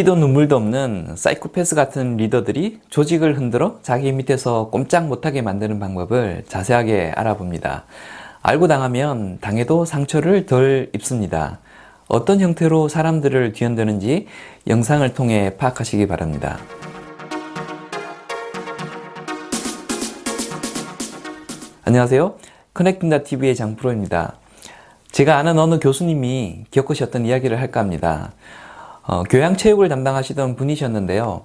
피도 눈물도 없는 사이코패스 같은 리더들이 조직을 흔들어 자기 밑에서 꼼짝 못하게 만드는 방법을 자세하게 알아봅니다. 알고 당하면 당해도 상처를 덜 입습니다. 어떤 형태로 사람들을 뒤흔드는지 영상을 통해 파악하시기 바랍니다. 안녕하세요. 커넥팅다 TV의 장프로입니다. 제가 아는 어느 교수님이 겪으셨던 이야기를 할까 합니다. 어, 교양 체육을 담당하시던 분이셨는데요.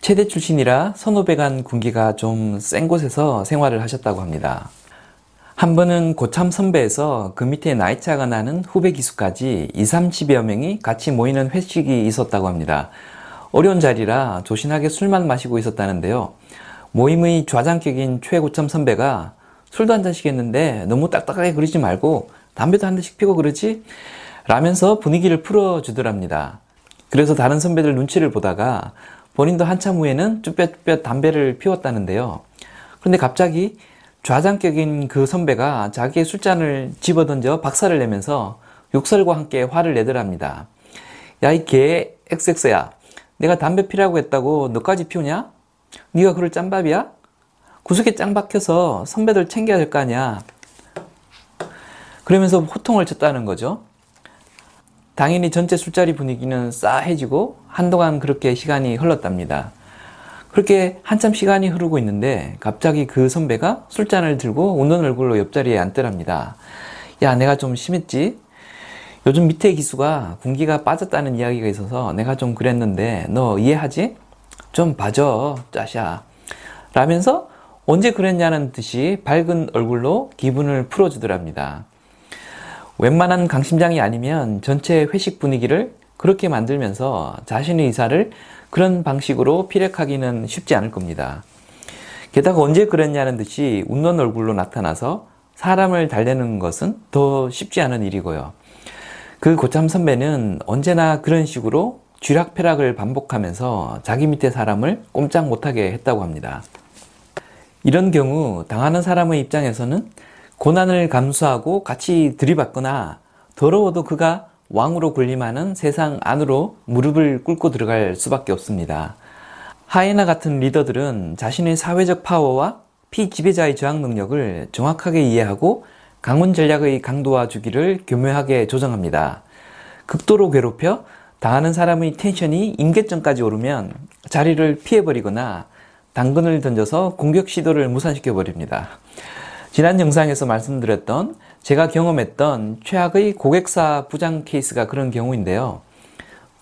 체대 출신이라 선후배간 군기가 좀 센 곳에서 생활을 하셨다고 합니다. 한 번은 고참 선배에서 그 밑에 나이 차가 나는 후배 기수까지 2, 30여 명이 같이 모이는 회식이 있었다고 합니다. 어려운 자리라 조신하게 술만 마시고 있었다는데요. 모임의 좌장격인 최고참 선배가 술도 한 잔씩 했는데 너무 딱딱하게 그러지 말고 담배도 한 대씩 피고 그러지? 라면서 분위기를 풀어주더랍니다. 그래서 다른 선배들 눈치를 보다가 본인도 한참 후에는 쭈뼛쭈뼛 담배를 피웠다는데요. 그런데 갑자기 좌장격인 그 선배가 자기의 술잔을 집어던져 박살을 내면서 욕설과 함께 화를 내더랍니다. 야, 이 개, XX야. 내가 담배 피라고 했다고 너까지 피우냐? 네가 그럴 짬밥이야? 구석에 짱 박혀서 선배들 챙겨야 될 거 아니야. 그러면서 호통을 쳤다는 거죠. 당연히 전체 술자리 분위기는 싸해지고 한동안 그렇게 시간이 흘렀답니다. 그렇게 한참 시간이 흐르고 있는데 갑자기 그 선배가 술잔을 들고 웃는 얼굴로 옆자리에 앉더랍니다. 야, 내가 좀 심했지? 요즘 밑에 기수가 군기가 빠졌다는 이야기가 있어서 내가 좀 그랬는데 너 이해하지? 좀 봐줘, 짜샤. 라면서 언제 그랬냐는 듯이 밝은 얼굴로 기분을 풀어주더랍니다. 웬만한 강심장이 아니면 전체 회식 분위기를 그렇게 만들면서 자신의 의사를 그런 방식으로 피력하기는 쉽지 않을 겁니다. 게다가 언제 그랬냐는 듯이 웃는 얼굴로 나타나서 사람을 달래는 것은 더 쉽지 않은 일이고요. 그 고참 선배는 언제나 그런 식으로 쥐락펴락을 반복하면서 자기 밑에 사람을 꼼짝 못하게 했다고 합니다. 이런 경우 당하는 사람의 입장에서는 고난을 감수하고 같이 들이받거나 더러워도 그가 왕으로 군림하는 세상 안으로 무릎을 꿇고 들어갈 수밖에 없습니다. 하이나 같은 리더들은 자신의 사회적 파워와 피지배자의 저항 능력을 정확하게 이해하고 강원 전략의 강도와 주기를 교묘하게 조정합니다. 극도로 괴롭혀 당하는 사람의 텐션이 임계점까지 오르면 자리를 피해버리거나 당근을 던져서 공격 시도를 무산시켜 버립니다. 지난 영상에서 말씀드렸던 제가 경험했던 최악의 고객사 부장 케이스가 그런 경우인데요.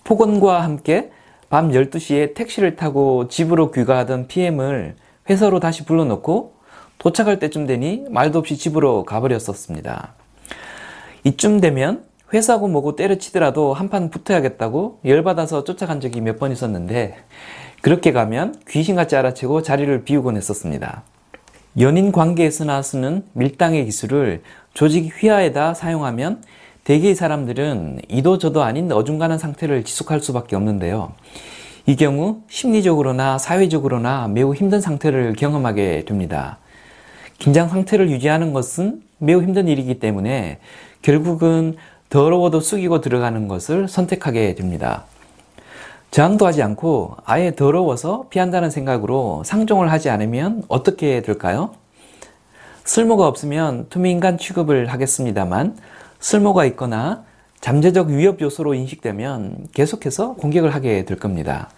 폭언과 함께 밤 12시에 택시를 타고 집으로 귀가하던 PM을 회사로 다시 불러놓고 도착할 때쯤 되니 말도 없이 집으로 가버렸었습니다. 이쯤 되면 회사고 뭐고 때려치더라도 한판 붙어야겠다고 열받아서 쫓아간 적이 몇 번 있었는데 그렇게 가면 귀신같이 알아채고 자리를 비우곤 했었습니다. 연인 관계에서나 쓰는 밀당의 기술을 조직 휘하에다 사용하면 대개의 사람들은 이도 저도 아닌 어중간한 상태를 지속할 수밖에 없는데요. 이 경우 심리적으로나 사회적으로나 매우 힘든 상태를 경험하게 됩니다. 긴장 상태를 유지하는 것은 매우 힘든 일이기 때문에 결국은 더러워도 숙이고 들어가는 것을 선택하게 됩니다. 저항도 하지 않고 아예 더러워서 피한다는 생각으로 상종을 하지 않으면 어떻게 될까요? 쓸모가 없으면 투미인간 취급을 하겠습니다만 쓸모가 있거나 잠재적 위협 요소로 인식되면 계속해서 공격을 하게 될 겁니다.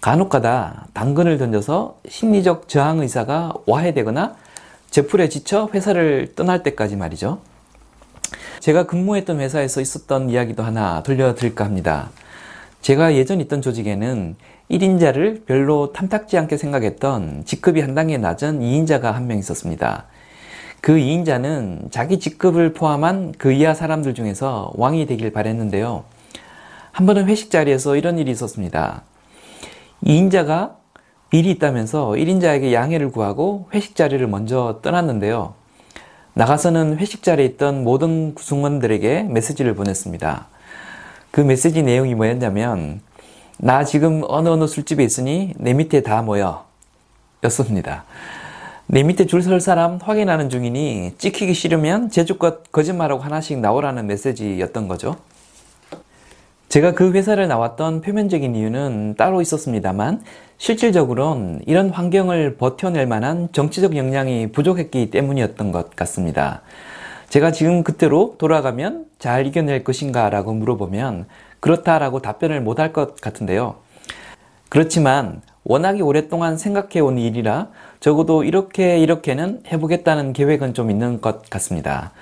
간혹가다 당근을 던져서 심리적 저항 의사가 와해되거나 제풀에 지쳐 회사를 떠날 때까지 말이죠. 제가 근무했던 회사에서 있었던 이야기도 하나 들려드릴까 합니다. 제가 예전 있던 조직에는 1인자를 별로 탐탁지 않게 생각했던 직급이 한 단계 낮은 2인자가 한 명 있었습니다. 그 2인자는 자기 직급을 포함한 그 이하 사람들 중에서 왕이 되길 바랬는데요. 한 번은 회식 자리에서 이런 일이 있었습니다. 2인자가 일이 있다면서 1인자에게 양해를 구하고 회식 자리를 먼저 떠났는데요. 나가서는 회식 자리에 있던 모든 구성원들에게 메시지를 보냈습니다. 그 메시지 내용이 뭐였냐면 나 지금 어느 어느 술집에 있으니 내 밑에 다 모여 였습니다. 내 밑에 줄 설 사람 확인하는 중이니 찍히기 싫으면 제주껏 거짓말하고 하나씩 나오라는 메시지였던 거죠. 제가 그 회사를 나왔던 표면적인 이유는 따로 있었습니다만 실질적으로는 이런 환경을 버텨낼 만한 정치적 역량이 부족했기 때문이었던 것 같습니다. 제가 지금 그때로 돌아가면 잘 이겨낼 것인가 라고 물어보면 그렇다라고 답변을 못할 것 같은데요. 그렇지만 워낙에 오랫동안 생각해온 일이라 적어도 이렇게 이렇게는 해보겠다는 계획은 좀 있는 것 같습니다.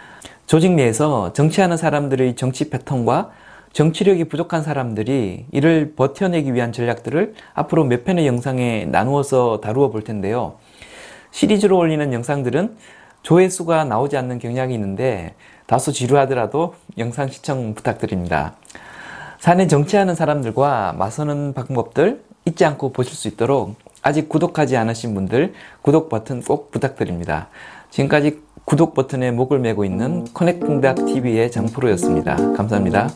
조직 내에서 정치하는 사람들의 정치 패턴과 정치력이 부족한 사람들이 이를 버텨내기 위한 전략들을 앞으로 몇 편의 영상에 나누어서 다루어 볼 텐데요. 시리즈로 올리는 영상들은 조회수가 나오지 않는 경향이 있는데 다소 지루하더라도 영상 시청 부탁드립니다. 산에 정치하는 사람들과 맞서는 방법들 잊지 않고 보실 수 있도록 아직 구독하지 않으신 분들 구독 버튼 꼭 부탁드립니다. 지금까지 구독 버튼에 목을 메고 있는 커넥팅닥 TV의 장프로였습니다. 감사합니다.